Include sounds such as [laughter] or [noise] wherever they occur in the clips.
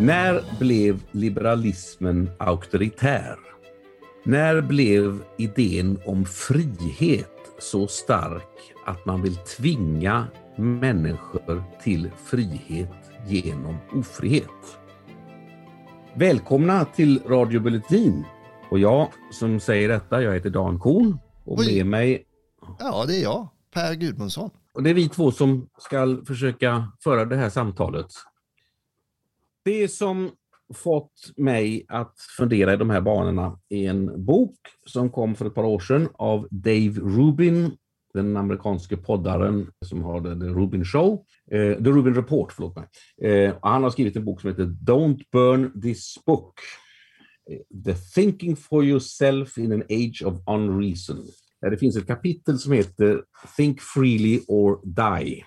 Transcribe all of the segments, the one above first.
När blev liberalismen auktoritär? När blev idén om frihet så stark att man vill tvinga människor till frihet genom ofrihet? Välkomna till Radio Bulletin. Och jag som säger detta, jag heter Dan Korn och Oj. med mig, Ja, det är jag, Per Gudmundsson. och det är vi två som ska försöka föra det här samtalet. Det som fått mig att fundera i de här banorna är en bok som kom för ett par år sedan av Dave Rubin, den amerikanske poddaren som har The Rubin Show, eh, The Rubin Report, förlåt mig. Eh, han har skrivit en bok som heter Don't burn this book. The thinking for yourself in an age of unreason. Där det finns ett kapitel som heter Think freely or die.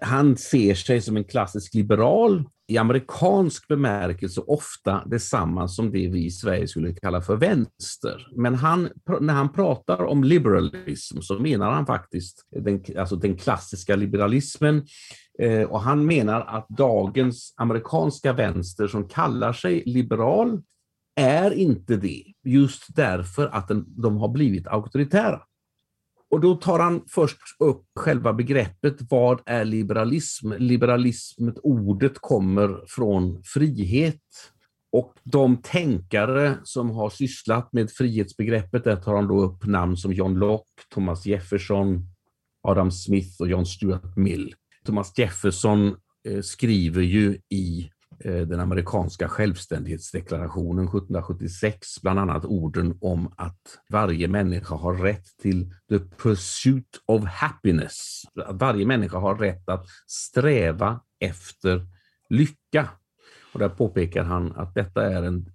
Han ser sig som en klassisk liberal, i amerikansk bemärkelse ofta detsamma som det vi i Sverige skulle kalla för vänster. Men han, när han pratar om liberalism så menar han faktiskt den, alltså den klassiska liberalismen. Eh, och han menar att dagens amerikanska vänster som kallar sig liberal är inte det, just därför att den, de har blivit auktoritära. Och då tar han först upp själva begreppet, vad är liberalism? Liberalism, ordet kommer från frihet. Och de tänkare som har sysslat med frihetsbegreppet, där tar han då upp namn som John Locke, Thomas Jefferson, Adam Smith och John Stuart Mill. Thomas Jefferson eh, skriver ju i Eh, den amerikanska självständighetsdeklarationen 1776, bland annat orden om att varje människa har rätt till the pursuit of happiness. Att varje människa har rätt att sträva efter lycka. Och där påpekar han att detta är en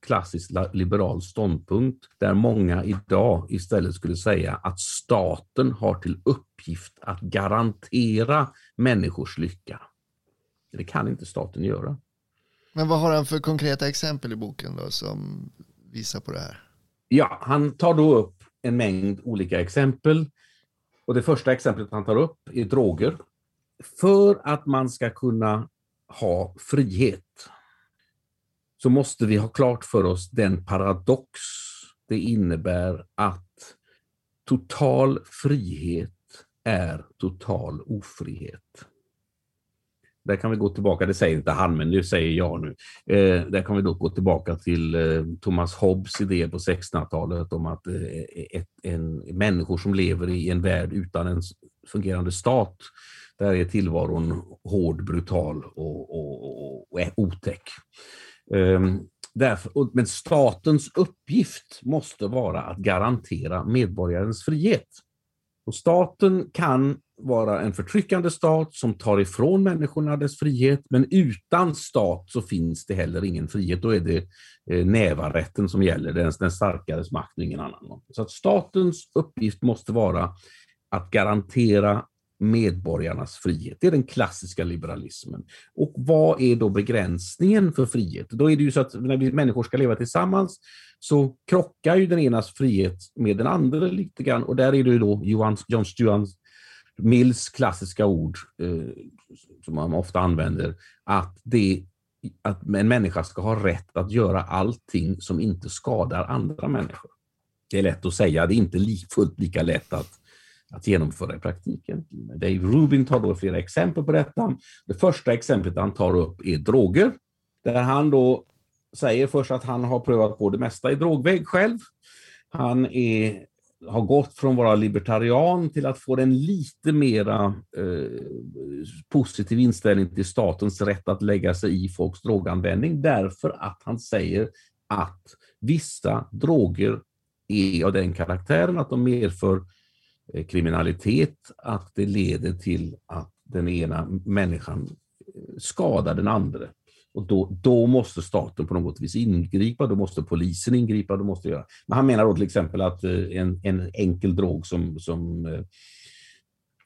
klassisk liberal ståndpunkt där många idag istället skulle säga att staten har till uppgift att garantera människors lycka. Det kan inte staten göra. Men vad har han för konkreta exempel i boken då som visar på det här? Ja, han tar då upp en mängd olika exempel. Och det första exemplet han tar upp är droger. För att man ska kunna ha frihet så måste vi ha klart för oss den paradox det innebär att total frihet är total ofrihet. Där kan vi gå tillbaka, det säger inte han, men det säger jag nu. Eh, där kan vi då gå tillbaka till eh, Thomas Hobbes idé på 1600-talet om att eh, ett, en, människor som lever i en värld utan en fungerande stat, där är tillvaron hård, brutal och, och, och, och otäck. Ehm, Därför, och, men statens uppgift måste vara att garantera medborgarens frihet. Och staten kan vara en förtryckande stat som tar ifrån människorna dess frihet, men utan stat så finns det heller ingen frihet. Då är det nävarätten nävarrätten som gäller, den, den starkares makt och ingen annan. Så att statens uppgift måste vara att garantera medborgarnas frihet. Det är den klassiska liberalismen. Och vad är då begränsningen för frihet? Då är det ju så att när vi människor ska leva tillsammans så krockar ju den enas frihet med den andra lite grann och där är det ju då Johan, John Stuart Mills klassiska ord eh, som man ofta använder, att, det, att en människa ska ha rätt att göra allting som inte skadar andra människor. Det är lätt att säga, det är inte li, fullt lika lätt att, att genomföra i praktiken. Dave Rubin tar då flera exempel på detta. Det första exemplet han tar upp är droger, där han då säger först att han har prövat på det mesta i drogväg själv. Han är, har gått från att vara libertarian till att få en lite mera eh, positiv inställning till statens rätt att lägga sig i folks droganvändning därför att han säger att vissa droger är av den karaktären att de medför eh, kriminalitet, att det leder till att den ena människan eh, skadar den andra. Och då, då måste staten på något vis ingripa, då måste polisen ingripa, då måste göra. Men han menar då till exempel att eh, en, en enkel drog som, som eh,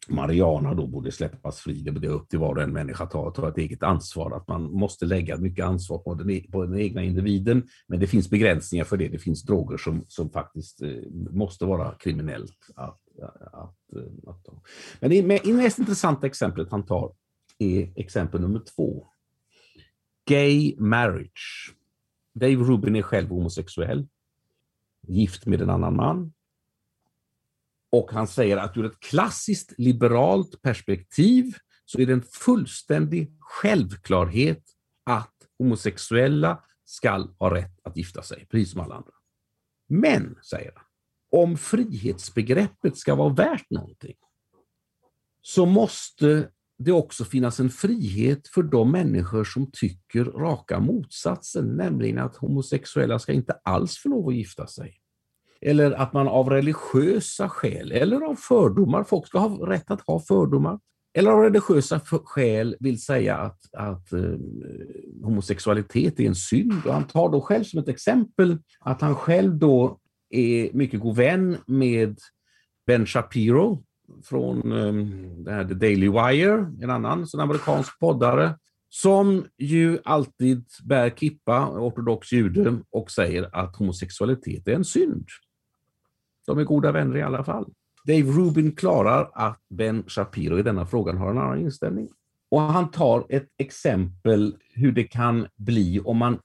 Mariana då borde släppas fri. Det är upp till var och en människa att ta, ta ett eget ansvar. Att man måste lägga mycket ansvar på den, e-, på den egna individen. Men det finns begränsningar för det. Det finns droger som, som faktiskt eh, måste vara kriminellt att, att, att, att ta. Men det mest intressanta exemplet han tar är exempel nummer två. Gay marriage. Dave Rubin är själv homosexuell, gift med en annan man. Och han säger att ur ett klassiskt liberalt perspektiv så är det en fullständig självklarhet att homosexuella ska ha rätt att gifta sig, precis som alla andra. Men, säger han, om frihetsbegreppet ska vara värt någonting så måste det också finnas en frihet för de människor som tycker raka motsatsen, nämligen att homosexuella ska inte alls få lov att gifta sig. Eller att man av religiösa skäl eller av fördomar, folk ska ha rätt att ha fördomar, eller av religiösa skäl vill säga att, att eh, homosexualitet är en synd. Och han tar då själv som ett exempel att han själv då är mycket god vän med Ben Shapiro från um, det här The Daily Wire, en annan sån amerikansk poddare, som ju alltid bär kippa, ortodox jude, och säger att homosexualitet är en synd. De är goda vänner i alla fall. Dave Rubin klarar att Ben Shapiro i denna frågan har en annan inställning. Och han tar ett exempel hur det kan bli om man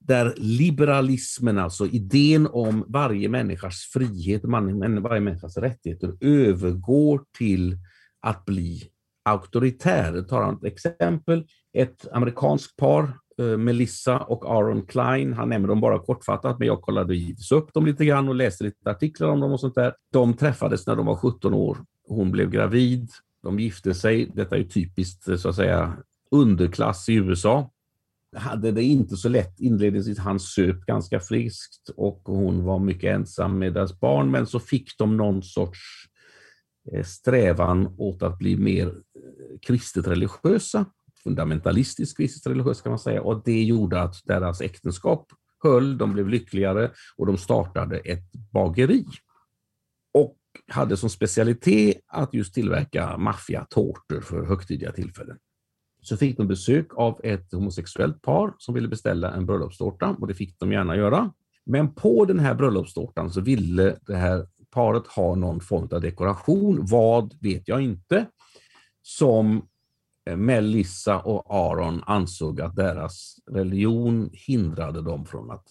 där liberalismen, alltså idén om varje människas frihet, varje människas rättigheter, övergår till att bli auktoritär. Jag tar ett exempel. Ett amerikanskt par eh, Melissa och Aaron Klein. Han nämner dem bara kortfattat, men jag kollade givetvis upp dem lite grann och läste lite artiklar om dem och sånt där. De träffades när de var 17 år. Hon blev gravid. De gifte sig. Detta är typiskt så att säga underklass i USA. Hade det inte så lätt inledningsvis. Han söp ganska friskt och hon var mycket ensam med deras barn, men så fick de någon sorts eh, strävan åt att bli mer eh, kristet religiösa fundamentalistiskt kristet religiösa kan man säga och det gjorde att deras äktenskap höll, de blev lyckligare och de startade ett bageri. Och hade som specialitet att just tillverka maffiatårtor för högtidliga tillfällen. Så fick de besök av ett homosexuellt par som ville beställa en bröllopstårta och det fick de gärna göra. Men på den här bröllopstårtan så ville det här paret ha någon form av dekoration. Vad vet jag inte. Som eh, Melissa och Aron ansåg att deras religion hindrade dem från att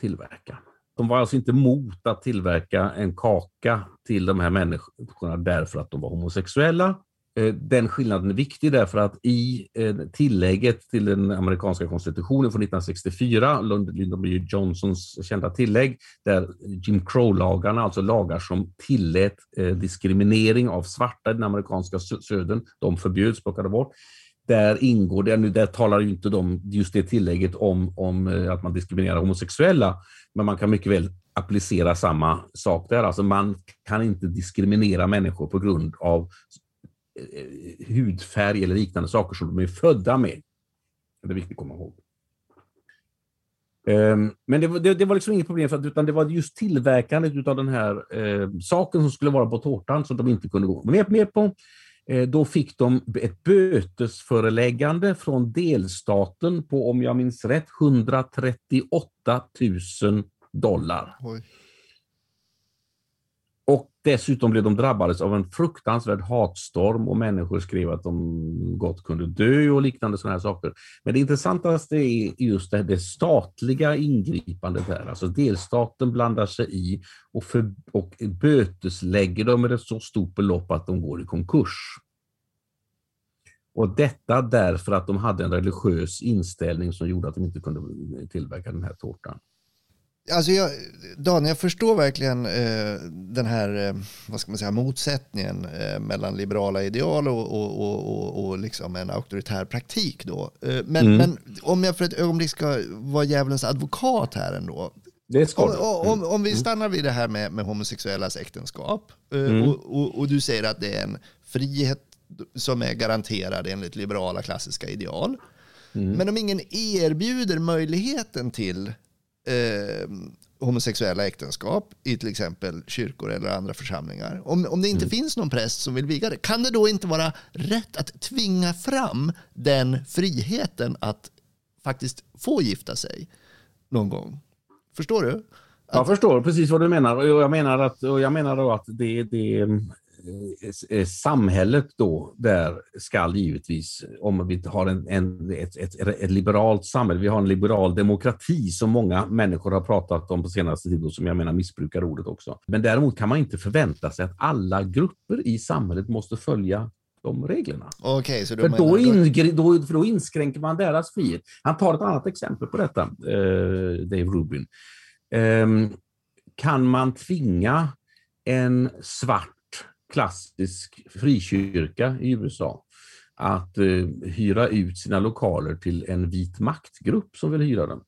tillverka. De var alltså inte emot att tillverka en kaka till de här människorna därför att de var homosexuella, Eh, den skillnaden är viktig därför att i eh, tillägget till den amerikanska konstitutionen från 1964, Lyndon B. Johnsons kända tillägg, där Jim Crow-lagarna, alltså lagar som tillät eh, diskriminering av svarta i den amerikanska södern, de förbjöds, plockade bort. Där ingår det, nu där talar ju inte de, just det tillägget om, om att man diskriminerar homosexuella, men man kan mycket väl applicera samma sak där. Alltså man kan inte diskriminera människor på grund av Eh, eh, hudfärg eller liknande saker som de är födda med. Det är viktigt att komma ihåg. Ehm, men det, det, det, var liksom inget problem, för att, utan det var just tillverkandet av den här eh, saken som skulle vara på tårtan som de inte kunde gå med, med på. Eh, då fick de ett bötesföreläggande från delstaten på, om jag minns rätt, 138 000 dollar. Oj. Dessutom blev de drabbades av en fruktansvärd hatstorm och människor skrev att de gott kunde dö och liknande sådana här saker. Men det intressantaste är just det, det statliga ingripandet här. Alltså delstaten blandar sig i och, för, och böteslägger dem med ett så stort belopp att de går i konkurs. Och detta därför att de hade en religiös inställning som gjorde att de inte kunde tillverka den här tårtan. Alltså jag, Dan, jag förstår verkligen eh, den här eh, vad ska man säga, motsättningen eh, mellan liberala ideal och, och, och, och, liksom en auktoritär praktik. Då. Eh, men, mm. men om jag för ett ögonblick ska vara djävulens advokat här ändå. Det ska om, om, om vi mm. stannar vid det här med, med homosexuellas äktenskap eh, mm. och, du säger att det är en frihet som är garanterad enligt liberala klassiska ideal. Mm. Men om ingen erbjuder möjligheten till eh, homosexuella äktenskap i till exempel kyrkor eller andra församlingar. Om, om det inte mm. finns någon präst som vill viga det, kan det då inte vara rätt att tvinga fram den friheten att faktiskt få gifta sig någon gång? Förstår du? Att... Jag förstår precis vad du menar. Jag menar, att, jag menar då att det, det, samhället då där skall givetvis, om vi har en, en, ett, ett, ett, liberalt samhälle, vi har en liberal demokrati som många människor har pratat om på senaste tiden och som jag menar missbrukar ordet också. Men däremot kan man inte förvänta sig att alla grupper i samhället måste följa de reglerna. Okay, så för, då ingr, då, för då inskränker man deras frihet. Han tar ett annat exempel på detta, eh, Dave Rubin. Eh, kan man tvinga en svart klassisk frikyrka i USA att eh, hyra ut sina lokaler till en vit maktgrupp som vill hyra dem.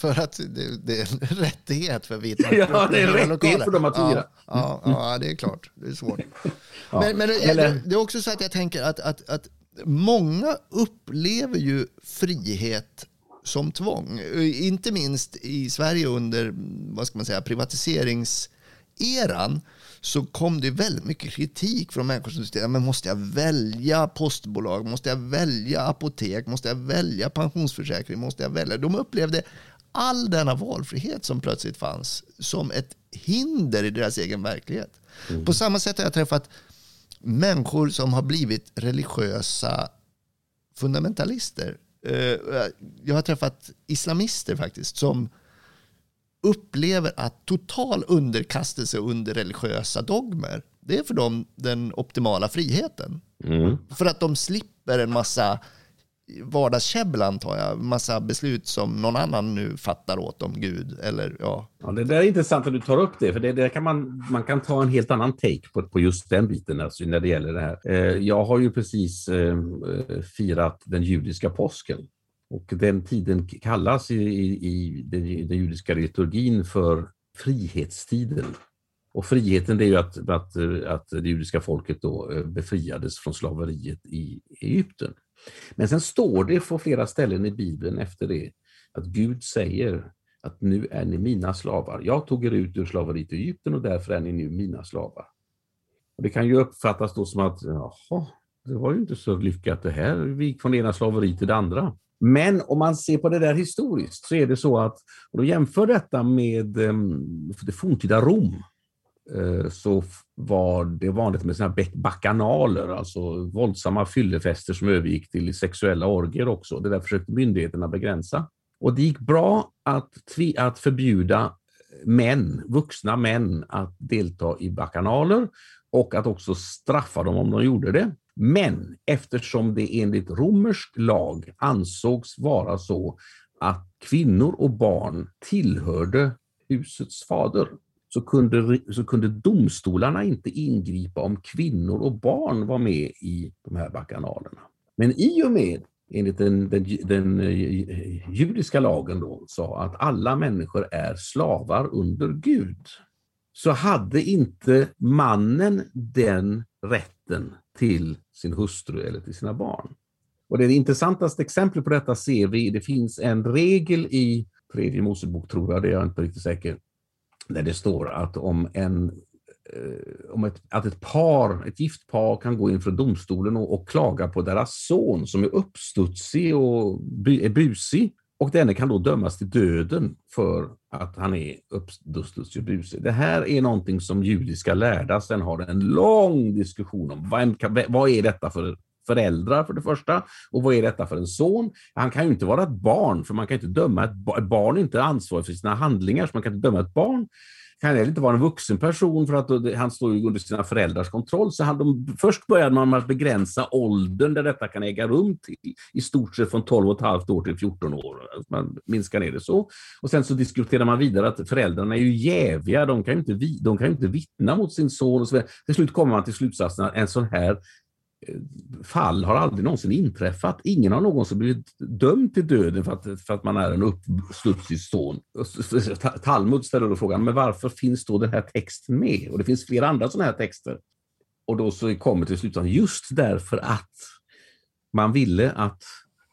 För att det, det är en rättighet för vit maktgrupp [laughs] Ja, det är en rättighet för dem att hyra. Ja, ja, ja, det är klart. Det är svårt. [laughs] ja. Men, men det, det, är också så att jag tänker att, att, att många upplever ju frihet som tvång. Inte minst i Sverige under vad ska man säga, privatiseringseran så kom det väldigt mycket kritik från människor som sa, men måste jag välja postbolag, måste jag välja apotek, måste jag välja pensionsförsäkring, måste jag välja? De upplevde all denna valfrihet som plötsligt fanns som ett hinder i deras egen verklighet. Mm. På samma sätt har jag träffat människor som har blivit religiösa fundamentalister. Eh, jag har träffat islamister faktiskt som upplever att total underkastelse under religiösa dogmer, det är för dem den optimala friheten. Mm. För att de slipper en massa vardagskäbbel antar jag, massa beslut som någon annan nu fattar åt dem, Gud eller ja. ja det där är intressant att du tar upp det, för det, det kan man, man kan ta en helt annan take på, på just den biten alltså, när det gäller det här. Eh, jag har ju precis eh, firat den judiska påsken och den tiden kallas i, i, i den, den judiska liturgin för frihetstiden. Och friheten det är ju att, att, att det judiska folket då eh, befriades från slaveriet i Egypten. Men sen står det på flera ställen i Bibeln efter det att Gud säger att nu är ni mina slavar. Jag tog er ut ur slaveriet i Egypten och därför är ni nu mina slavar. Och det kan ju uppfattas då som att jaha, det var ju inte så lyckat det här. Vi gick från det ena slaveriet till det andra. Men om man ser på det där historiskt så är det så att, och då jämför detta med ehm, det forntida Rom, eh, så var det vanligt med såna bakanaler, alltså våldsamma fyllefester som övergick till sexuella orger också. Det där försökte myndigheterna begränsa. Och det gick bra att, att förbjuda eh, män, vuxna män att delta i bakanaler och att också straffa dem om de gjorde det. Men eftersom det enligt romersk lag ansågs vara så att kvinnor och barn tillhörde husets fader, så kunde, så kunde domstolarna inte ingripa om kvinnor och barn var med i de här bakanalerna. Men i och med, enligt den, den, den eh, judiska lagen då, sa att alla människor är slavar under Gud, så hade inte mannen den rätten till sin hustru eller till sina barn. Och det intressantaste exemplet på detta ser vi, det finns en regel i tredje Mosebok, tror jag, det är jag inte riktigt säker, där det står att om en eh, om ett, att ett par, ett gift par kan gå inför domstolen och, och klaga på deras son som är uppstudsig och bu, är busig och denne kan då dömas till döden för att han är uppdustus och. Det här är någonting som judiska lärda sen har en lång diskussion om. Vad, vad är detta för föräldrar för det första? Och vad är detta för en son? Han kan ju inte vara ett barn, för man kan inte döma ett, barn. ett barn är inte ansvarig för sina handlingar, så man kan inte döma ett barn kan heller inte vara en vuxen person för att han står under sina föräldrars kontroll. Så han, de, först började man med att begränsa åldern där detta kan äga rum till, i stort sett från 12,5 år till 14 år. Man minskar ner det så. Och sen så diskuterar man vidare att föräldrarna är ju jäviga, de kan ju inte, de kan inte vittna mot sin son. Och så Till slut kommer man till slutsatsen att en sån här fall har aldrig någonsin inträffat. Ingen har någonsin blivit dömd till döden för att, för att man är en uppstudsig son. Talmud ställer då frågan, men varför finns då den här texten med? Och det finns flera andra sådana här texter. Och då så kommer till slutet, just därför att man ville att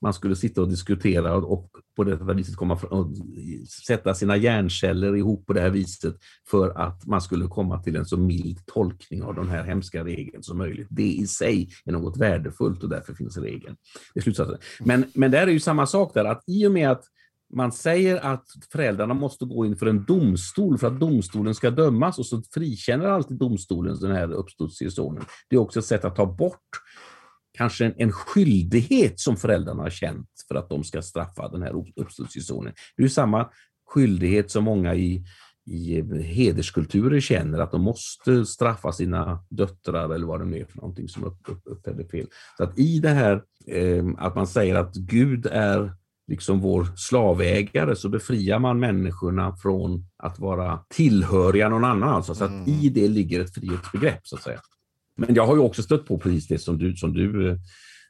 man skulle sitta och diskutera och på det här viset komma och sätta sina hjärnceller ihop på det här viset för att man skulle komma till en så mild tolkning av den här hemska regeln som möjligt. Det i sig är något värdefullt och därför finns regeln. Det slutsatsen. Men, men där är ju samma sak där, att i och med att man säger att föräldrarna måste gå inför en domstol för att domstolen ska dömas och så frikänner alltid domstolen den här uppstudsige sonen. Det är också ett sätt att ta bort kanske en, en skyldighet som föräldrarna har känt för att de ska straffa den här uppstudsige sonen. Det är samma skyldighet som många i, i hederskulturer känner, att de måste straffa sina döttrar eller vad det är för någonting som upp, upp, uppträdde fel. Så att i det här eh, att man säger att Gud är liksom vår slavägare så befriar man människorna från att vara tillhöriga någon annan. Alltså, så att mm. i det ligger ett frihetsbegrepp så att säga. Men jag har ju också stött på precis det som du, som du eh,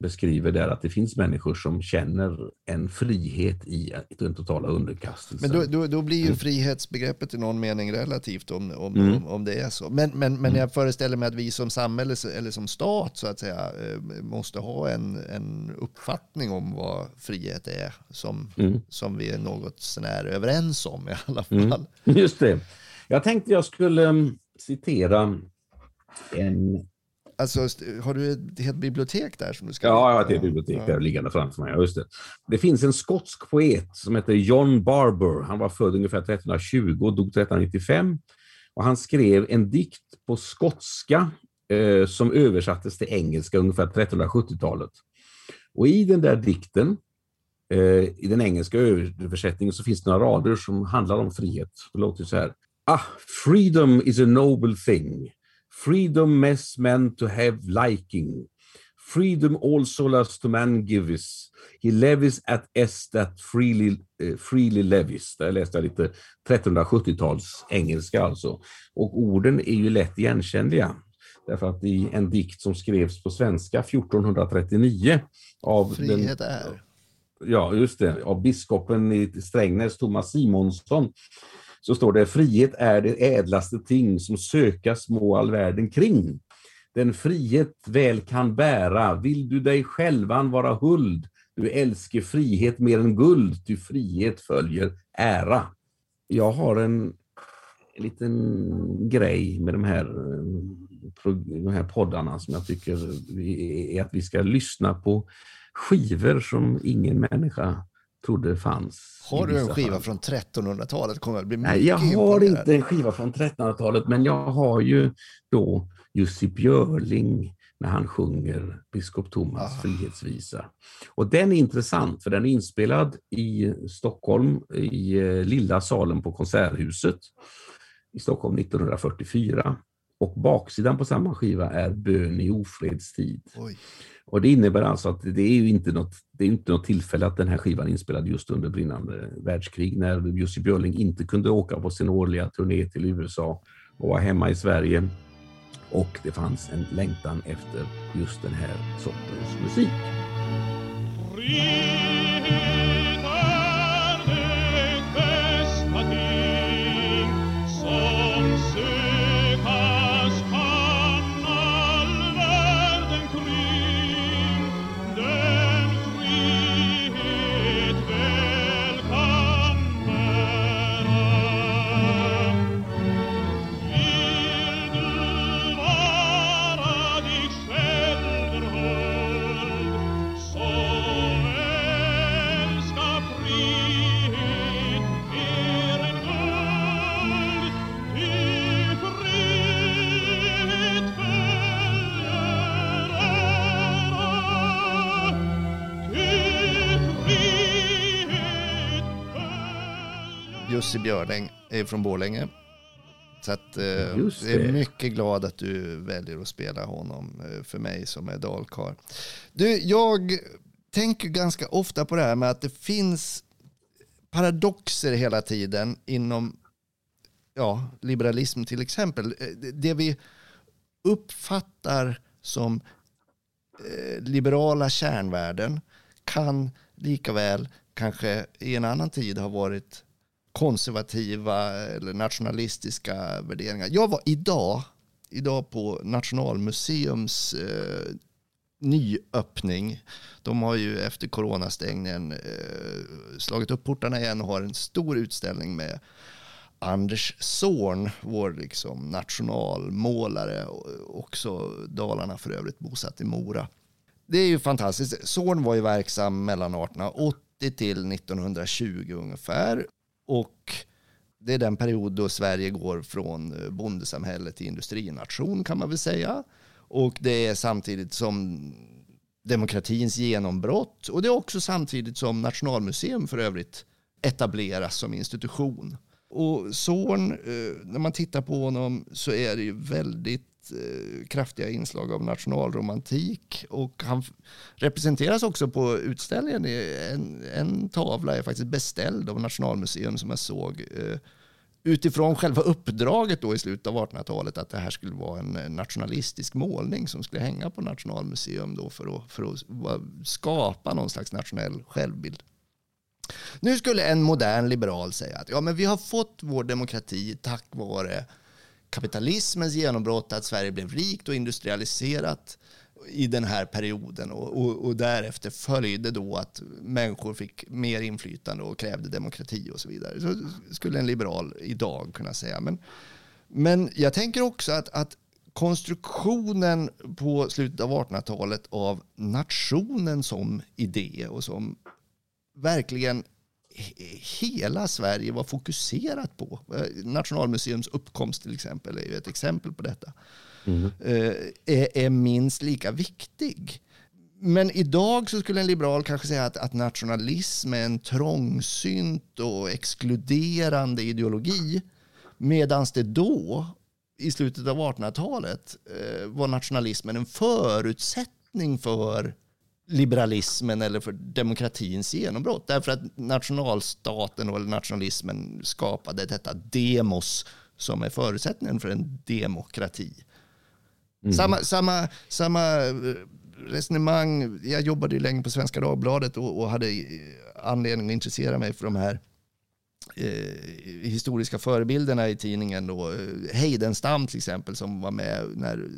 beskriver där, att det finns människor som känner en frihet i den totala underkastelsen. Men då, då, då blir ju mm. frihetsbegreppet i någon mening relativt om, om, mm. om, om, det är så. Men, men, men mm. jag föreställer mig att vi som samhälle eller som stat så att säga eh, måste ha en, en uppfattning om vad frihet är som, mm. som vi är något sånär överens om i alla mm. fall. Just det. Jag tänkte jag skulle mm, citera en Alltså, har du ett helt bibliotek där? Som du ska ja, jag har ett helt bibliotek där liggande framför mig. Just det. det finns en skotsk poet som heter John Barber. Han var född ungefär 1320 och dog 1395. Och han skrev en dikt på skotska eh, som översattes till engelska ungefär 1370-talet. Och i den där dikten, eh, i den engelska översättningen, så finns det några rader som handlar om frihet. Det låter så här. Ah, freedom is a noble thing. Freedom mess men to have liking. Freedom also loves to man gives. He levies at s that freely, uh, freely levies. Där läste jag lite 1370-tals engelska alltså. Och orden är ju lätt igenkännliga. Därför att i en dikt som skrevs på svenska 1439 av Frihet den, är. Ja, just det. Av biskopen i Strängnäs, Thomas Simonsson så står det frihet är det ädlaste ting som sökas må all världen kring. Den frihet väl kan bära, vill du dig självan vara huld, du älskar frihet mer än guld, ty frihet följer ära. Jag har en liten grej med de här, de här poddarna som jag tycker är att vi ska lyssna på skivor som ingen människa trodde fanns. Har du en skiva fall. från 1300-talet? Kommer bli Nej, jag har inte en skiva från 1300-talet, men jag har ju då Jussi Björling när han sjunger biskop Thomas ah. frihetsvisa. Och den är intressant för den är inspelad i Stockholm i eh, lilla salen på Konserthuset i Stockholm 1944. Och baksidan på samma skiva är Bön i ofredstid. Och det innebär alltså att det är ju inte något, det är inte något tillfälle att den här skivan är inspelad just under brinnande världskrig när Jussi Björling inte kunde åka på sin årliga turné till USA och var hemma i Sverige. Och det fanns en längtan efter just den här sortens musik. Jussi Björling är från Borlänge. Så att, eh, jag är mycket glad att du väljer att spela honom eh, för mig som är dalkar. Du, jag tänker ganska ofta på det här med att det finns paradoxer hela tiden inom ja, liberalism till exempel. Eh, det vi uppfattar som eh, liberala kärnvärden kan lika väl kanske i en annan tid ha varit konservativa eller nationalistiska värderingar. Jag var idag, idag på Nationalmuseums eh, nyöppning. De har ju efter coronastängningen eh, slagit upp portarna igen och har en stor utställning med Anders Zorn, vår liksom nationalmålare, också Dalarna för övrigt, bosatt i Mora. Det är ju fantastiskt. Zorn var ju verksam mellan 1880 till 1920 ungefär. Och det är den period då Sverige går från eh, bondesamhälle till industrination kan man väl säga. Och det är samtidigt som demokratins genombrott och det är också samtidigt som Nationalmuseum för övrigt etableras som institution. Och Zorn, eh, när man tittar på honom så är det ju väldigt eh, kraftiga inslag av nationalromantik och han representeras också på utställningen. En, en tavla är faktiskt beställd av Nationalmuseum som jag såg eh, utifrån själva uppdraget då i slutet av 1800-talet att det här skulle vara en nationalistisk målning som skulle hänga på Nationalmuseum då för att, för att skapa någon slags nationell självbild. Nu skulle en modern liberal säga att ja, men vi har fått vår demokrati tack vare kapitalismens genombrott, att Sverige blev rikt och industrialiserat i den här perioden och, och, och, därefter följde då att människor fick mer inflytande och krävde demokrati och så vidare. Så skulle en liberal idag kunna säga. Men, men jag tänker också att, att konstruktionen på slutet av 1800-talet av nationen som idé och som verkligen hela Sverige var fokuserat på. Nationalmuseums uppkomst till exempel är ju ett exempel på detta. Mm. Är, är, minst lika viktig. Men idag så skulle en liberal kanske säga att, att nationalism är en trångsynt och exkluderande ideologi. Medan det då, i slutet av 1800-talet, eh, var nationalismen en förutsättning för liberalismen eller för demokratins genombrott. Därför att nationalstaten eller nationalismen skapade detta demos som är förutsättningen för en demokrati. Mm. Samma, samma, samma resonemang, jag jobbade ju länge på Svenska Dagbladet och, och hade anledning att intressera mig för de här eh, historiska förebilderna i tidningen. Då. Heidenstam till exempel som var med när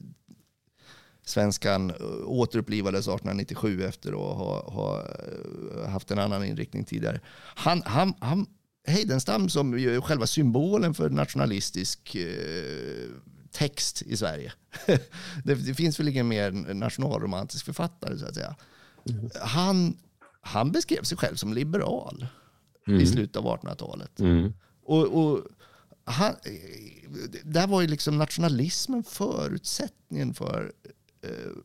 svenskan eh, återupplivades 1897 efter att ha, ha eh, haft en annan inriktning tidigare. Han, han, han, Heidenstam som är själva symbolen för nationalistisk eh, text i Sverige. [laughs] det, det, finns väl ingen mer nationalromantisk författare så att säga. Mm. Han, han beskrev sig själv som liberal mm. i slutet av 1800-talet. Mm. Och, och han, där var ju liksom nationalismen förutsättningen för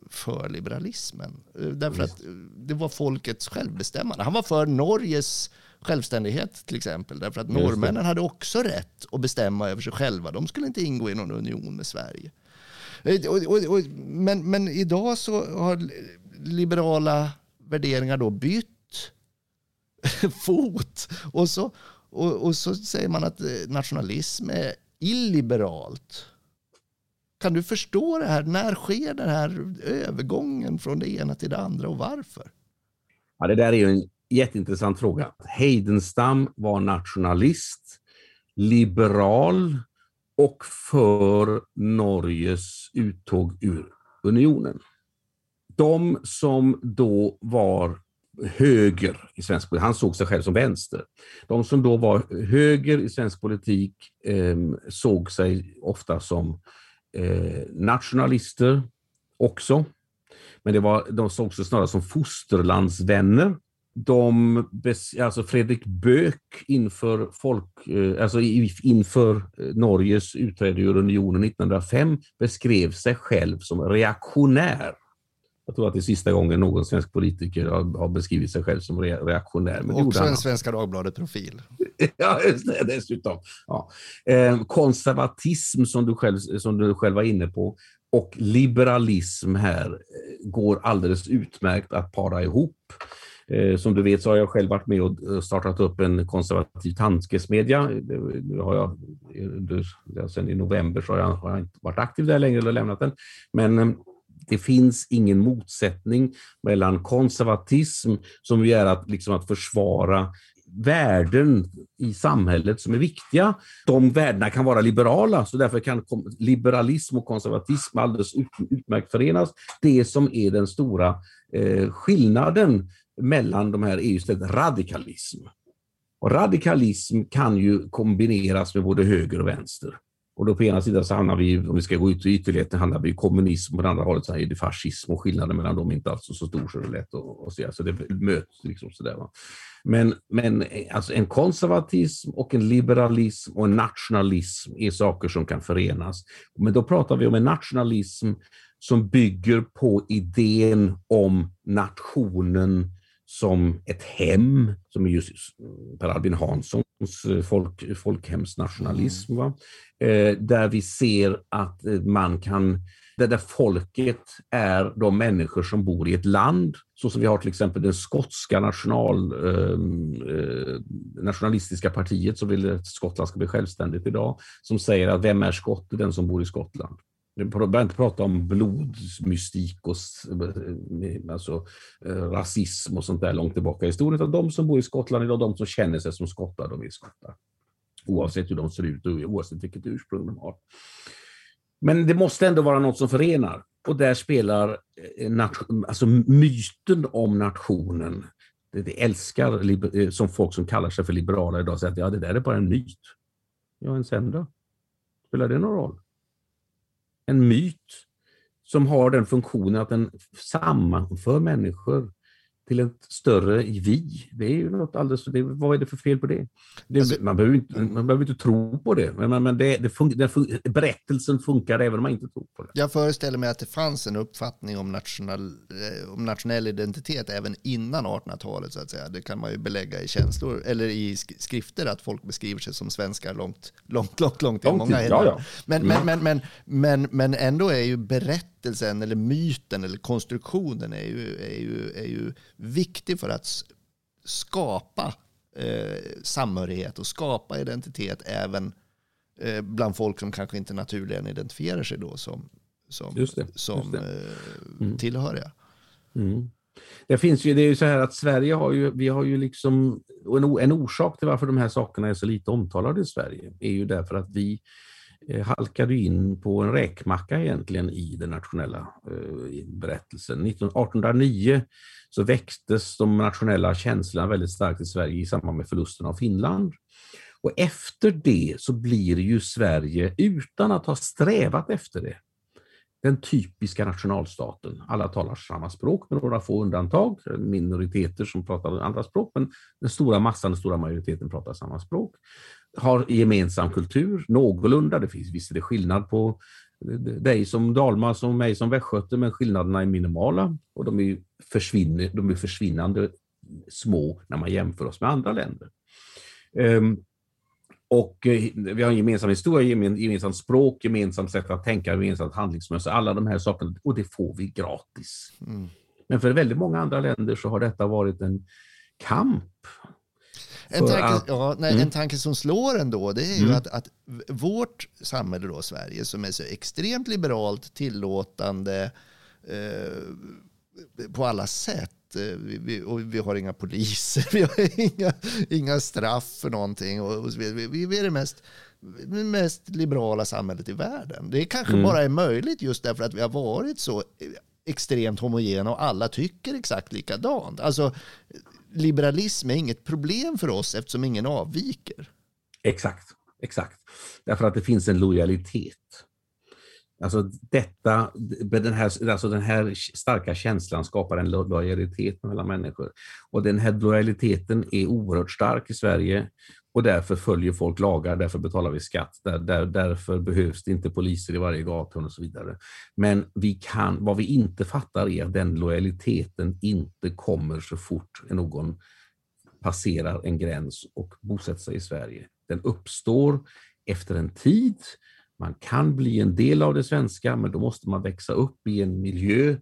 för liberalismen. Eh, därför att eh, det var folkets självbestämmande. Han var för Norges självständighet till exempel. Därför att norrmännen hade också rätt att bestämma över sig själva. De skulle inte ingå i någon union med Sverige. Och, och, och, men, men idag så har liberala värderingar då bytt [laughs] fot. Och så, och, och så säger man att nationalism är illiberalt. Kan du förstå det här? När sker den här övergången från det ena till det andra och varför? Ja, det där är ju en jätteintressant fråga. Heidenstam var nationalist, liberal och för Norges uttåg ur unionen. De som då var höger i svensk politik, han såg sig själv som vänster. De som då var höger i svensk politik eh, såg sig ofta som eh, nationalister också. Men det var, de såg sig snarare som fosterlandsvänner. De, alltså Fredrik Böök inför, folk, eh, alltså inför eh, Norges utträde ur unionen 1905 beskrev sig själv som reaktionär. Jag tror att det är sista gången någon svensk politiker har, har beskrivit sig själv som reaktionär. Men Också en Svenska Dagbladet-profil. [laughs] ja, just det, dessutom. Ja. Eh, konservatism, som du, själv, som du själv var inne på, och liberalism här eh, går alldeles utmärkt att para ihop. Eh, som du vet så har jag själv varit med och eh, startat upp en konservativ tantkesmedja. Nu eh, har jag, sen i november så har jag, har jag inte varit aktiv där längre eller lämnat den. Men eh, det finns ingen motsättning mellan konservatism, som ju är att, liksom att försvara värden i samhället som är viktiga. De värdena kan vara liberala, så därför kan liberalism och konservatism alldeles utmärkt förenas. Det som är den stora eh, skillnaden mellan de här är just radikalism. Och radikalism kan ju kombineras med både höger och vänster. Och då på ena sidan så hamnar vi, om vi ska gå ut i ytterligheten, handlar vi i kommunism, och på det andra hållet så är det fascism och skillnaden mellan dem är inte alls så stor så det är lätt att, att se. Så det möts liksom sådär. Va? Men, men eh, alltså en konservatism och en liberalism och en nationalism är saker som kan förenas. Men då pratar vi om en nationalism som bygger på idén om nationen som ett hem, som är just mm, Per Albin Hanssons eh, folk, folkhemsnationalism. Va? Eh, där vi ser att eh, man kan, där, där folket är de människor som bor i ett land, så som vi har till exempel det skotska national, ehm, eh, nationalistiska partiet som vill att Skottland ska bli självständigt idag, som säger att vem är skott? Den som bor i Skottland. Vi behöver inte prata om blodsmystik och eh, alltså, eh, rasism och sånt där långt tillbaka i historien. Utan de som bor i Skottland idag, de som känner sig som skottar, de är skottar. Oavsett hur de ser ut och oavsett vilket ursprung de har. Men det måste ändå vara något som förenar. Och där spelar eh, alltså myten om nationen, det, det älskar som folk som kallar sig för liberala idag, säger att ja, det där är bara en myt. Ja, en sen då? Spelar det någon roll? En myt som har den funktionen att den sammanför människor till ett större vi. Det är ju något alldeles, det, vad är det för fel på det? det alltså, man, behöver inte, man behöver inte tro på det, men, men det, det fun, fun, berättelsen funkar även om man inte tror på det. Jag föreställer mig att det fanns en uppfattning om, national, eh, om nationell identitet även innan 1800-talet. så att säga. Det kan man ju belägga i känslor, eller i skrifter, att folk beskriver sig som svenskar långt, långt, långt, långt, långt många ja, ja. Men, men, men, men, men, men ändå är ju berättelsen berättelsen eller myten eller konstruktionen är ju, är ju, är ju viktig för att skapa eh, samhörighet och skapa identitet även eh, bland folk som kanske inte naturligen identifierar sig då som, som, just det, som just det. Eh, mm. tillhöriga. Mm. Det finns ju, det är ju så här att Sverige har ju, vi har ju liksom, en, en orsak till varför de här sakerna är så lite omtalade i Sverige är ju därför att vi Eh, halkade in på en räkmacka egentligen i den nationella eh, berättelsen. 1809 så växtes de nationella känslorna väldigt starkt i Sverige i samband med förlusten av Finland. Och efter det så blir ju Sverige, utan att ha strävat efter det, den typiska nationalstaten. Alla talar samma språk med några få undantag, minoriteter som pratar andra språk, men den stora massan, den stora majoriteten pratar samma språk har gemensam kultur, någorlunda. Det finns visst är skillnad på dig som dalmas och mig som västgöte, men skillnaderna är minimala och de är, försvinner, de är försvinnande små när man jämför oss med andra länder. Um, och eh, vi har en gemensam historia, gemensamt språk, gemensamt sätt att tänka, gemensamt handlingsmönster, alla de här sakerna, och det får vi gratis. Mm. Men för väldigt många andra länder så har detta varit en kamp en tanke, ja, nej, mm. en tanke som slår ändå, det är ju mm. att, att vårt samhälle då, Sverige, som är så extremt liberalt, tillåtande eh, på alla sätt, eh, vi, vi, och vi har inga poliser, [laughs] vi har inga, inga straff för någonting. Och, och vi, vi är det mest, mest liberala samhället i världen. Det kanske mm. bara är möjligt just därför att vi har varit så extremt homogena och alla tycker exakt likadant. Alltså, liberalism är inget problem för oss eftersom ingen avviker. Exakt, exakt. Därför att det finns en lojalitet. Alltså detta, den här, alltså den här starka känslan skapar en lojalitet mellan människor. Och den här lojaliteten är oerhört stark i Sverige och därför följer folk lagar, därför betalar vi skatt, där, där, därför behövs det inte poliser i varje gathörn och så vidare. Men vi kan, vad vi inte fattar är att den lojaliteten inte kommer så fort någon passerar en gräns och bosätter sig i Sverige. Den uppstår efter en tid. Man kan bli en del av det svenska, men då måste man växa upp i en miljö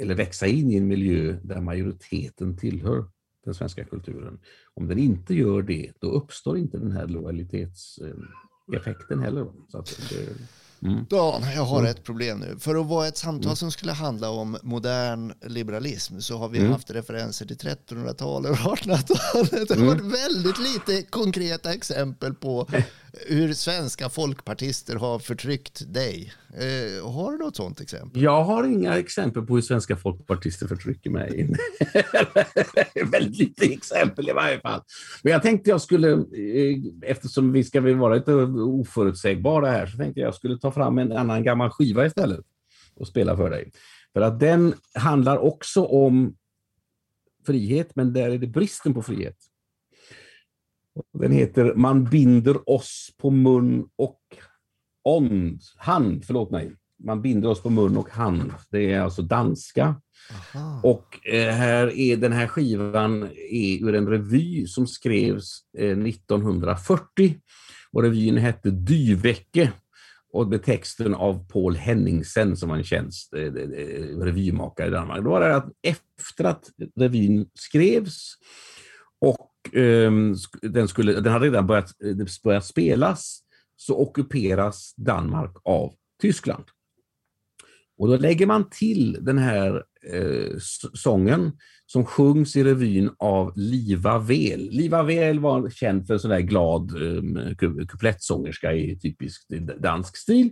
eller växa in i en miljö där majoriteten tillhör den svenska kulturen. Om den inte gör det, då uppstår inte den här lojalitetseffekten heller. Så det... Mm. Dan, jag har mm. ett problem nu. För att vara ett samtal mm. som skulle handla om modern liberalism så har vi mm. haft referenser till 1300-talet och 1800-talet. Det har varit mm. väldigt lite konkreta exempel på [laughs] hur svenska folkpartister har förtryckt dig. Eh, har du något sånt exempel? Jag har inga exempel på hur svenska folkpartister förtrycker mig. [laughs] väldigt lite exempel i varje fall. Men jag tänkte jag skulle, eh, eftersom vi ska vara lite oförutsägbara här, så tänkte jag skulle ta fram en annan gammal skiva istället och spela för dig. För att den handlar också om frihet, men där är det bristen på frihet. Den heter Man binder oss på mun och ond, hand, förlåt mig. Man binder oss på mun och hand. Det är alltså danska. Aha. Och eh, här är den här skivan är ur en revy som skrevs eh, 1940. Och revyn hette Dyvecke och med texten av Paul Henningsen som var en tjänst eh, eh, revymakare i Danmark. Då var det att efter att revyn skrevs och eh, Ehm, den, skulle, den hade redan börjat, eh, börjat spelas så ockuperas Danmark av Tyskland. Och då lägger man till den här eh, sången som sjungs i revyn av Liva Vel. Liva Vel var känd för en sån där glad eh, kuplettsångerska i typisk dansk stil.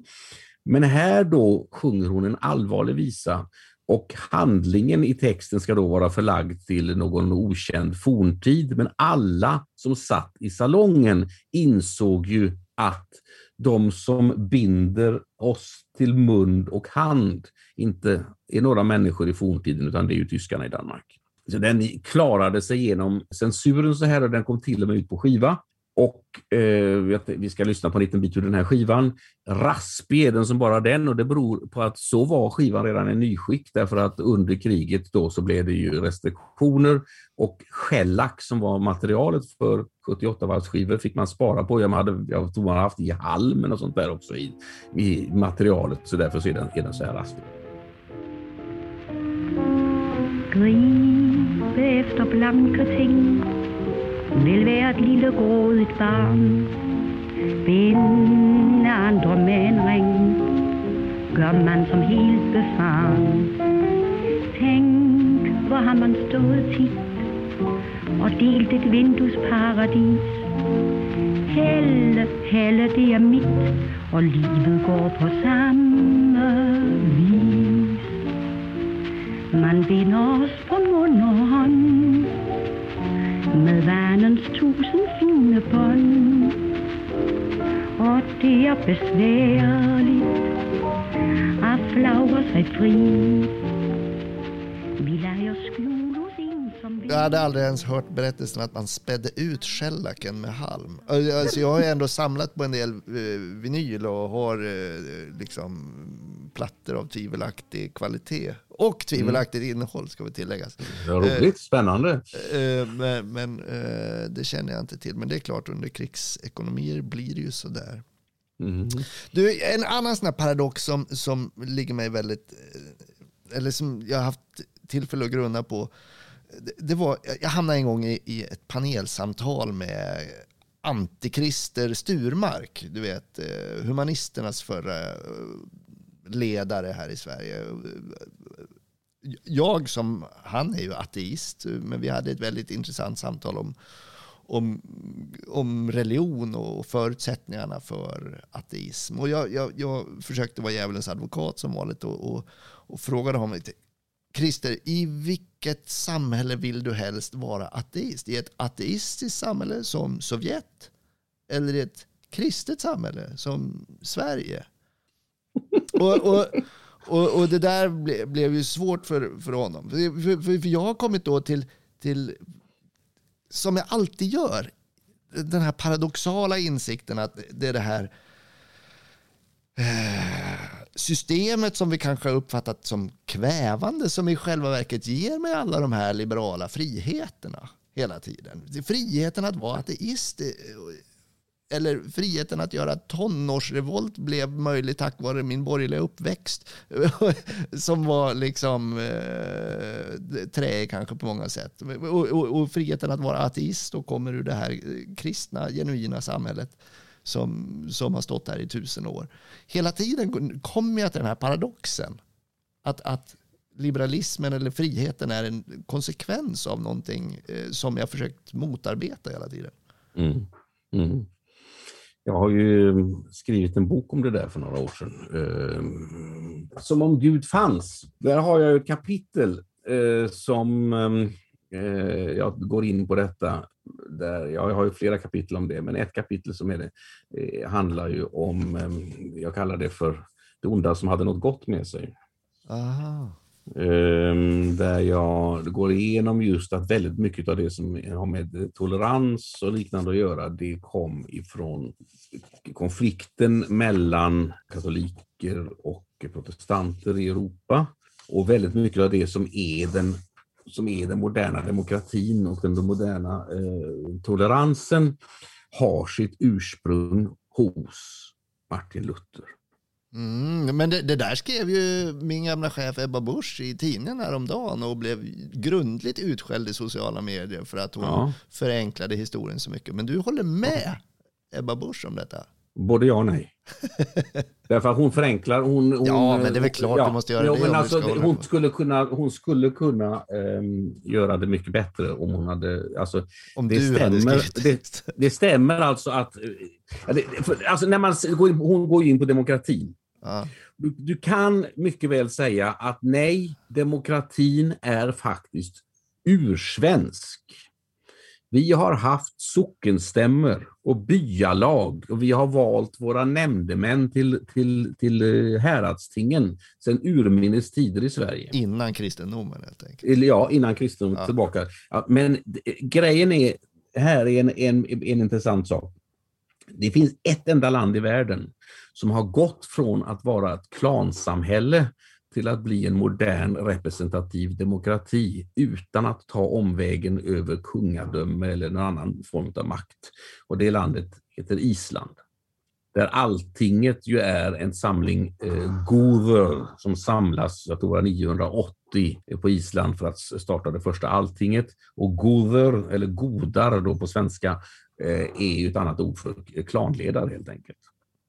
Men här då sjunger hon en allvarlig visa och handlingen i texten ska då vara förlagd till någon okänd forntid. Men alla som satt i salongen insåg ju att de som binder oss till mun och hand inte är några människor i forntiden, utan det är ju tyskarna i Danmark. Så den klarade sig genom censuren så här och den kom till och med ut på skiva. Och eh, vi ska lyssna på en liten bit ur den här skivan. Raspig är den som bara den och det beror på att så var skivan redan i nyskick därför att under kriget då så blev det ju restriktioner och shellack som var materialet för 78 varvsskivor fick man spara på. Jag, hade, jag tror man hade haft i halmen och sånt där också i, i materialet så därför så är den, är den så här raspig. Gribe efter blanke ting vil være et lille grådigt barn. Binde andre med en ring, gør man som helt befaren. Tænk, hvor har man stået tit og delt et vinduesparadis. Helle, helle, det er mit, og livet går på samme vis. Man binder os på mund og hånd, med vanens tusind fine bånd. Og det er besværligt at flagre sig fri. Vi Jag hade aldrig ens hört berättelsen att man spädde ut shellacken med halm. Alltså jag har ändå samlat på en del eh, vinyl och har eh, liksom plattor av tvivelaktig kvalitet. Och tvivelaktigt mm. innehåll ska vi tilläggas. Ja, roligt, eh, spännande. Eh, men, men eh, det känner jag inte till. Men det är klart, under krigsekonomier blir det ju sådär. Mm. Du, en annan sån paradox som, som ligger mig väldigt, eh, eller som jag har haft tillfälle att grunna på. Det, det var, jag hamnade en gång i, i ett panelsamtal med antikrister Sturmark, du vet eh, humanisternas förra ledare här i Sverige. Jag som, han är ju ateist, men vi hade ett väldigt intressant samtal om, om, om religion och förutsättningarna för ateism. Och jag, jag, jag försökte vara djävulens advokat som vanligt och, och, och frågade honom lite. Christer, i vilket samhälle vill du helst vara ateist? I ett ateistiskt samhälle som Sovjet? Eller i ett kristet samhälle som Sverige? Och, och, och, och, det där ble, blev ju svårt för, för honom. För, för, för jag har kommit då till, till, som jag alltid gör, den här paradoxala insikten att det är det här eh, systemet som vi kanske har uppfattat som kvävande som i själva verket ger mig alla de här liberala friheterna hela tiden. Friheten att vara ateist eller friheten att göra tonårsrevolt blev möjlig tack vare min borgerliga uppväxt. [laughs] som var liksom eh, trä kanske på många sätt. Och, och, och, friheten att vara ateist och kommer ur det här kristna, genuina samhället som, som har stått här i tusen år. Hela tiden kommer jag till den här paradoxen. Att, att liberalismen eller friheten är en konsekvens av någonting eh, som jag försökt motarbeta hela tiden. Mm. Mm. Jag har ju mm, skrivit en bok om det där för några år sedan. Eh, som om Gud fanns. Där har jag ett kapitel eh, som eh, jag går in på detta. Där, jag har ju flera kapitel om det, men ett kapitel som är det, handlar ju om, jag kallar det för det onda som hade något gott med sig. Aha. Ehm, där jag går igenom just att väldigt mycket av det som har med tolerans och liknande att göra, det kom ifrån konflikten mellan katoliker och protestanter i Europa. Och väldigt mycket av det som är den, som är den moderna demokratin och den moderna eh, toleransen har sitt ursprung hos Martin Luther. Mm, men det, det, där skrev ju min gamla chef Ebba Busch i tidningen häromdagen och blev grundligt utskälld i sociala medier för att hon ja. förenklade historien så mycket. Men du håller med Ebba Busch om detta? Både ja och nej. [laughs] Därför att hon förenklar. Hon, hon, ja, men det är väl klart ja, du måste göra ja, det. Men alltså, hon, skulle kunna, hon skulle kunna um, göra det mycket bättre om hon hade... Alltså, om det du stämmer, hade skrivit det, det stämmer alltså att... Alltså när man går in, hon går in på demokratin. Ja. Du, du, kan mycket väl säga att nej, demokratin är faktiskt ursvensk. Vi har haft sockenstämmer och byalag och vi har valt våra nämndemän till, till, till eh, häradstingen sedan urminnes tider i Sverige. Innan kristendomen helt enkelt. Ja, innan kristendomen ja. tillbaka. Ja, men grejen är, här är en, en, en intressant sak. Det finns ett enda land i världen som har gått från att vara ett klansamhälle till att bli en modern representativ demokrati utan att ta omvägen över kungadöme eller någon annan form av makt. Och det landet heter Island. Där alltinget ju är en samling eh, gover som samlas, jag tror 980 på Island för att starta det första alltinget. Och gover, eller godar då på svenska, eh, är ju ett annat ord för klanledare helt enkelt.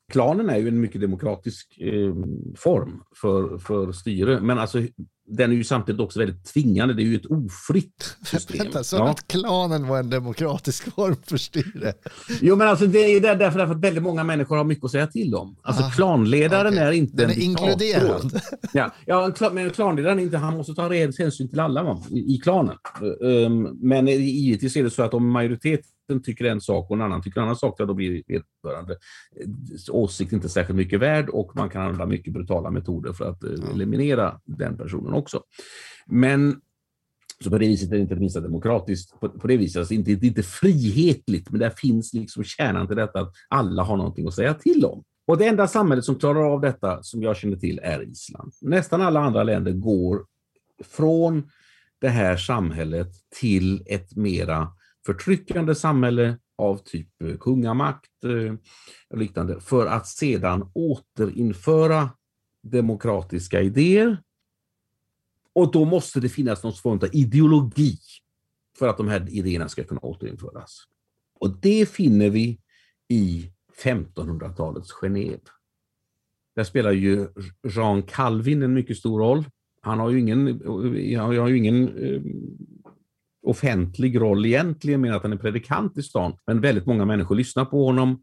Klanen är ju en mycket demokratisk eh, form för, för styre, men alltså den är ju samtidigt också väldigt tvingande. Det är ju ett ofritt [laughs] system. Vänta, så ja. att klanen var en demokratisk form för styre? Jo, men alltså det är därför, därför att väldigt många människor har mycket att säga till om. Alltså Aha, klanledaren okay. är inte Den är inkluderad. [laughs] Ja, ja, men klanledaren inte, han måste ta hänsyn till alla va, i, i klanen. Um, men givetvis är det så att om majoriteten tycker en sak och en annan tycker en annan sak, då blir vederbörande åsikt inte särskilt mycket värd och man kan använda mycket brutala metoder för att eh, eliminera den personen också. Men så på det viset är det inte det minsta demokratiskt. På, på det viset, alltså inte, inte frihetligt, men där finns liksom kärnan till detta att alla har någonting att säga till om. Och det enda samhället som klarar av detta, som jag känner till, är Island. Nästan alla andra länder går från det här samhället till ett mera förtryckande samhälle av typ eh, kungamakt eh, och liknande, för att sedan återinföra demokratiska idéer. Och då måste det finnas någon form av ideologi för att de här idéerna ska kunna återinföras. Och det finner vi i 1500-talets Genève. Där spelar ju Jean Calvin en mycket stor roll. Han har ju ingen, eh, han har ju ingen offentlig roll egentligen, mer att han är predikant i stan. Men väldigt många människor lyssnar på honom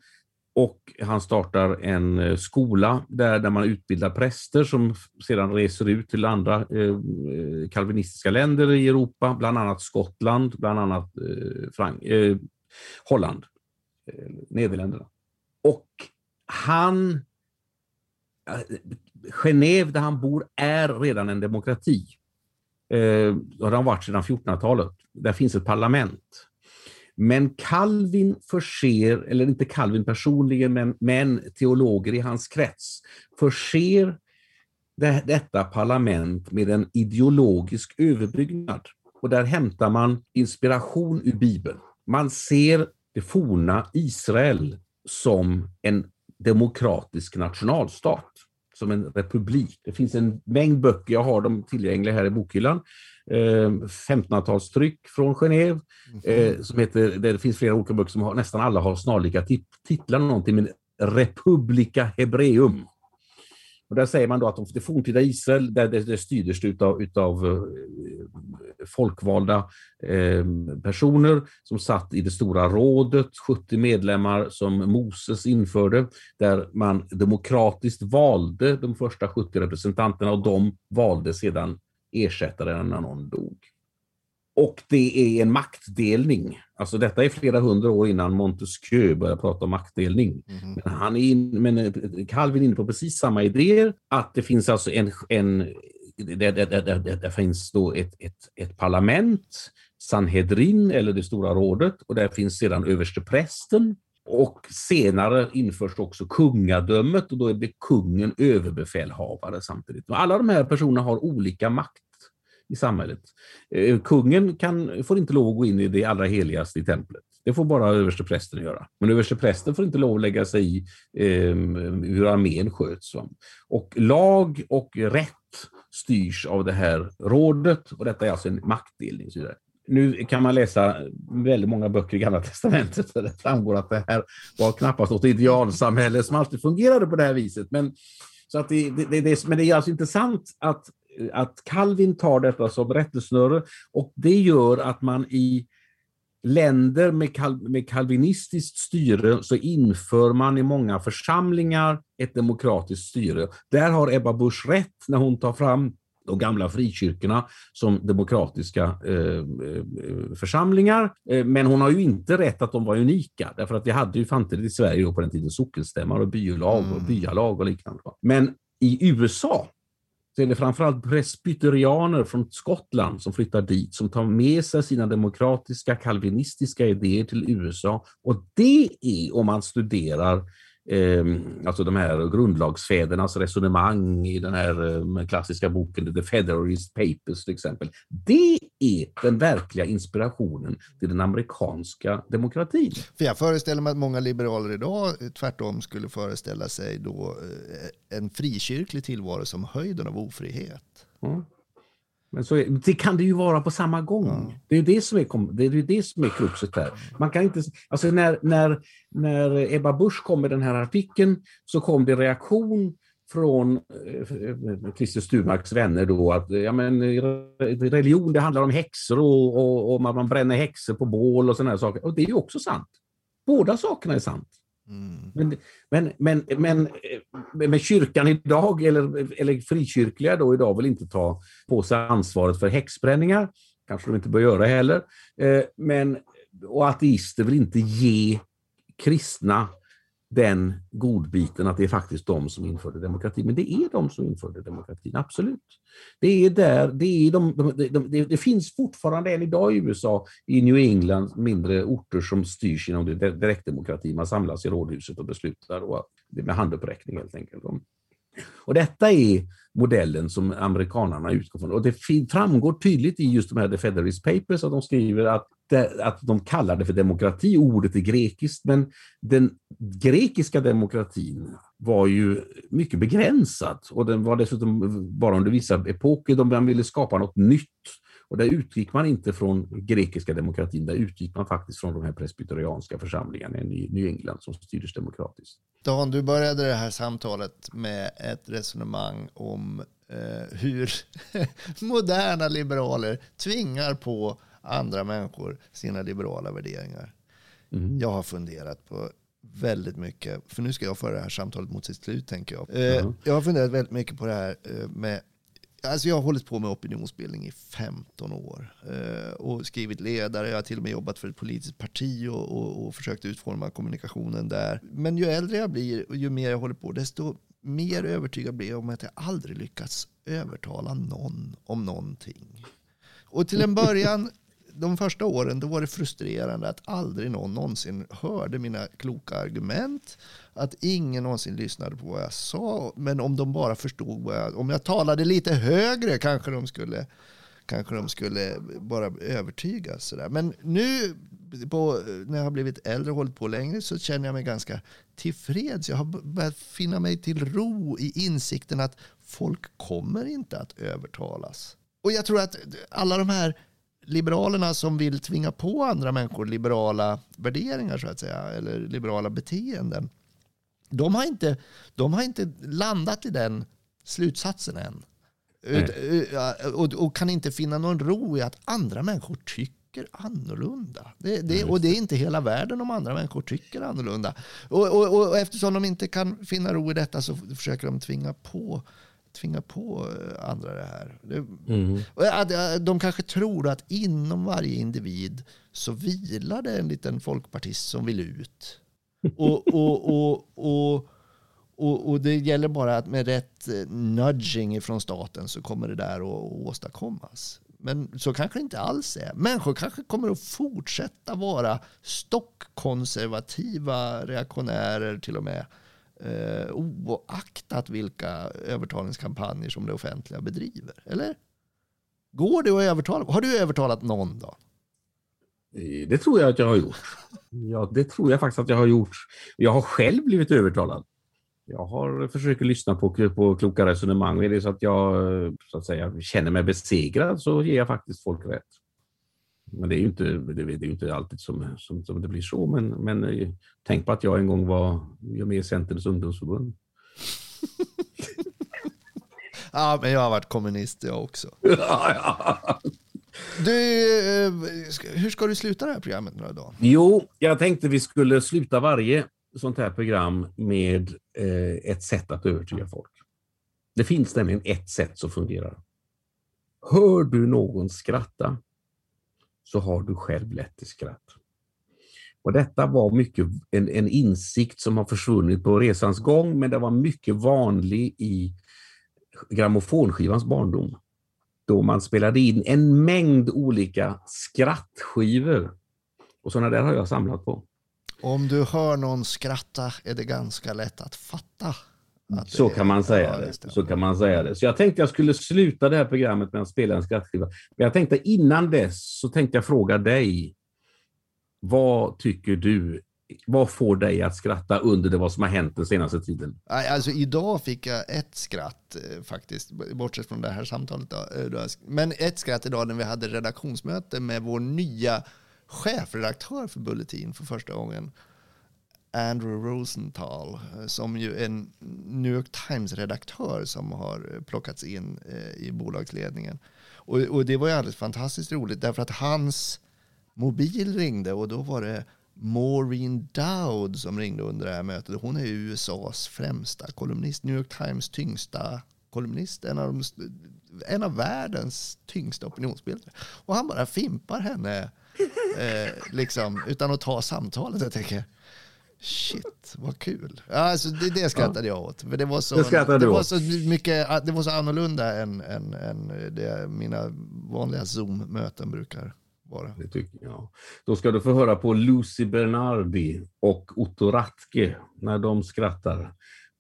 och han startar en eh, skola där, där man utbildar präster som sedan reser ut till andra eh, eh, kalvinistiska länder i Europa, bland annat Skottland, bland annat eh, Frank eh, Holland, eh, Nederländerna. Och han eh, Genève där han bor är redan en demokrati. Eh, det har varit sedan 1400-talet. Där finns ett parlament. Men Calvin förser, eller inte Calvin personligen, men, men teologer i hans krets, förser det, detta parlament med en ideologisk överbyggnad. Och där hämtar man inspiration ur Bibeln. Man ser det forna Israel som en demokratisk nationalstat som en republik. Det finns en mängd böcker, jag har dem tillgängliga här i bokhyllan. 1500-talstryck eh, från Genève. Mm. som heter, det finns flera olika böcker som har, nästan alla har snarlika titlar, någonting med Republica Hebreum. Och där säger man då att det forntida Israel, där det, det styrdes utav, utav eh, folkvalda eh, personer som satt i det stora rådet, 70 medlemmar som Moses införde, där man demokratiskt valde de första 70 representanterna och de valde sedan ersättare när någon dog. Och det är en maktdelning. Alltså detta är flera hundra år innan Montesquieu började prata om maktdelning. Mm. Men, han är in, men eh, Calvin är inne på precis samma idéer, att det finns alltså en, en det, det, det, det, finns då ett, ett, ett parlament, Sanhedrin eller det stora rådet och där finns sedan översteprästen och senare införs också kungadömet och då blir kungen överbefälhavare samtidigt. Alla de här personerna har olika makt i samhället. Eh, kungen kan, får inte lov att gå in i det allra heligaste i templet. Det får bara översteprästen göra. Men översteprästen får inte lov att lägga sig i eh, hur armén sköts. Och lag och rätt styrs av det här rådet och detta är alltså en maktdelning. Så nu kan man läsa väldigt många böcker i Gamla Testamentet där det framgår att det här var knappast något idealsamhälle som alltid fungerade på det här viset. Men, så att det, det, det, men det är alltså intressant att att Calvin tar detta som rättesnöre och det gör att man i länder med, kal med kalvinistiskt styre så inför man i många församlingar ett demokratiskt styre. Där har Ebba Busch rätt när hon tar fram de gamla frikyrkorna som demokratiska eh, eh församlingar. Eh, men hon har ju inte rätt att de var unika, därför att vi hade ju samtidigt i Sverige på den tiden sockenstämmar och byalag och mm. byalag och liknande. Men i USA så är det framförallt presbyterianer från Skottland som flyttar dit, som tar med sig sina demokratiska kalvinistiska idéer till USA. Och det är, om man studerar eh, alltså de här grundlagsfädernas resonemang i den här eh, klassiska boken The Federalist Papers till exempel. Det är den verkliga inspirationen till den amerikanska demokratin. För jag föreställer mig att många liberaler idag tvärtom skulle föreställa sig då eh, en frikyrklig tillvaro som höjden av ofrihet. Mm. Men så är, det kan det ju vara på samma gång. Mm. Det är det som är, det är, det som är kruxet här. Man kan inte, alltså när, när, när Ebba Busch kom med den här artikeln så kom det reaktion från eh, Christer Sturmarks vänner då att ja, men, religion det handlar om häxor och, och, och man bränner häxor på bål och sådana saker. Och det är ju också sant. Båda sakerna är sant. Mm. Men, men, men, men, men kyrkan idag, eller, eller frikyrkliga då idag, vill inte ta på sig ansvaret för häxbränningar. Kanske de inte bör göra heller. Eh, men, och ateister vill inte ge kristna den godbiten att det är faktiskt de som införde demokrati, Men det är de som införde demokratin, absolut. Det är där, det, är de, de, de, de, det finns fortfarande än idag i USA, i New England, mindre orter som styrs genom direktdemokrati. Man samlas i rådhuset och beslutar och det med handuppräckning helt enkelt. Och detta är modellen som amerikanarna utgår från. Och det framgår tydligt i just de här The Federalist Papers att de skriver att, det, att de kallar det för demokrati. Ordet är grekiskt, men den grekiska demokratin var ju mycket begränsad och den var dessutom bara under vissa epoker. De ville skapa något nytt och där utgick man inte från grekiska demokratin, där utgick man faktiskt från de här presbyterianska församlingarna i New England som styrdes demokratiskt. Dan, du började det här samtalet med ett resonemang om eh, hur [laughs] moderna liberaler tvingar på andra människor sina liberala värderingar. Mm. Jag har funderat på väldigt mycket, för nu ska jag föra det här samtalet mot sitt slut tänker jag. Mm. Jag har funderat väldigt mycket på det här eh, med Alltså jag har hållit på med opinionsbildning i 15 år eh, och skrivit ledare. Jag har till och med jobbat för ett politiskt parti och, och, och, försökt utforma kommunikationen där. Men ju äldre jag blir och ju mer jag håller på, desto mer övertygad blir jag om att jag aldrig lyckats övertala någon om någonting. Och till en början de första åren då var det frustrerande att aldrig någon någonsin hörde mina kloka argument. Att ingen någonsin lyssnade på vad jag sa. Men om de bara förstod vad jag, om jag talade lite högre kanske de skulle kanske de skulle bara övertygas. Sådär. Men nu på, när jag har blivit äldre och hållit på längre så känner jag mig ganska tillfreds. Jag har börjat finna mig till ro i insikten att folk kommer inte att övertalas. Och jag tror att alla de här liberalerna som vill tvinga på andra människor liberala värderingar så att säga, eller liberala beteenden. De har inte, de har inte landat i den slutsatsen än. Och, och, kan inte finna någon ro i att andra människor tycker annorlunda. Det, det, och det är inte hela världen om andra människor tycker annorlunda. Och, och, och eftersom de inte kan finna ro i detta så försöker de tvinga på tvinga på eh, andra det här. Mm. De kanske tror att inom varje individ så vilar det en liten folkpartist som vill ut. [laughs] Och, och, och, och, och, det gäller bara att med rätt eh, nudging från staten så kommer det där att åstadkommas. Men så kanske det inte alls är. Människor kanske kommer att fortsätta vara stockkonservativa reaktionärer till och med eh, oaktat vilka övertalningskampanjer som det offentliga bedriver. Eller? Går det att övertala? Har du övertalat någon då? Eh, det tror jag att jag har gjort. Ja, det tror jag faktiskt att jag har gjort. Jag har själv blivit övertalad. Jag har försökt lyssna på, på kloka resonemang. Är det så att jag så att säga, känner mig besegrad så ger jag faktiskt folk rätt. Men det är ju inte, det är inte alltid som, som, som det blir så. Men, men eh, tänk på att jag en gång var med i Centerns ungdomsförbund. [laughs] ja, men jag har varit kommunist jag också. [laughs] Du, eh, hur ska du sluta det här programmet nu då? Jo, jag tänkte vi skulle sluta varje sånt här program med eh, ett sätt att övertyga folk. Det finns nämligen ett sätt som fungerar. Hör du någon skratta så har du själv lätt till skratt. Och detta var mycket en, en insikt som har försvunnit på resans gång, men det var mycket vanlig i grammofonskivans barndom. Då man spelade in en mängd olika skrattskivor. Och sådana där har jag samlat på. Om du hör någon skratta är det ganska lätt att fatta. Att så kan man säga ja, det. Så kan man säga det. Så jag tänkte jag skulle sluta det här programmet med att spela en skrattskiva. Men jag tänkte innan dess så tänkte jag fråga dig. Vad tycker du? Vad får dig att skratta under det vad som har hänt den senaste tiden? Alltså idag fick jag ett skratt eh, faktiskt, bortsett från det här samtalet. Eh, Men ett skratt idag när vi hade redaktionsmöte med vår nya chefredaktör för Bulletin för första gången. Andrew Rosenthal eh, som ju är en New York Times-redaktör som har eh, plockats in eh, i bolagsledningen. Och, och, det var ju alldeles fantastiskt roligt därför att hans mobil ringde och då var det Maureen Dowd som ringde under det här mötet. Hon är USAs främsta kolumnist, New York Times tyngsta kolumnist, en av, de, en av världens tyngsta opinionsbildare. Och han bara fimpar henne eh, liksom, utan att ta samtalet. Jag tänker, Shit, vad kul. Alltså, det, det skrattade ja. jag åt. För det var så, det, det var så mycket, det var så annorlunda än, än, än det mina vanliga Zoom-möten brukar vara. Det tycker jag. Då ska du få höra på Lucy Bernardi och Otto Ratke när de skrattar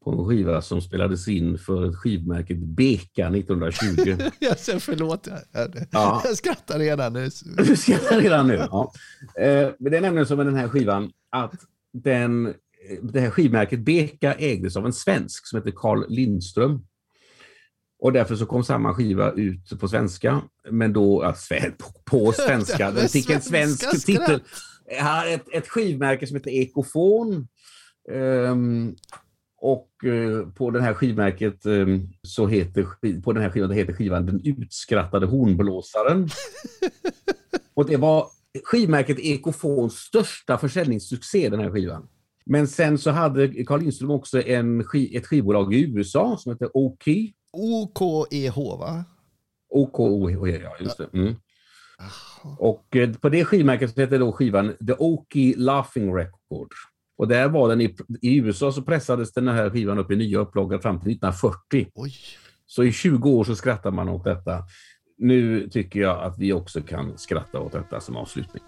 på en skiva som spelades in för skivmärket Beka 1920. jag säger förlåt, jag, ja. [laughs] jag skrattar redan nu. Du skrattar redan nu, ja. Eh, det är nämligen som med den här skivan att den, det här skivmärket Beka ägdes av en svensk som heter Carl Lindström. Och därför så kom samma skiva ut på svenska, men då, alltså, på [laughs] svenska, den fick en svensk titel. Ett, ett skivmärke som heter Ekofon. Um, och uh, på den här skivmärket um, så heter, på den här skivan heter skivan Den utskrattade hornblåsaren. [laughs] och det var skivmärket Ekofons största försäljningssuccé, den här skivan. Men sen så hade Carl Lindström också en, ett skivbolag i USA som heter OK. OKEH va? OKEH, ja just det. Mm. Och eh, på det skivmärket heter då skivan The Oki Laughing Record. Och där var den i, i, USA så pressades den här skivan upp i nya upplagor fram till 1940. Oj. Så i 20 år så skrattar man åt detta nu tycker jag att vi också kan skratta åt detta som avslutning.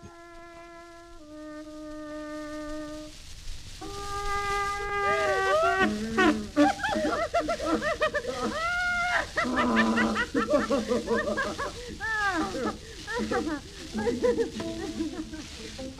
[laughs]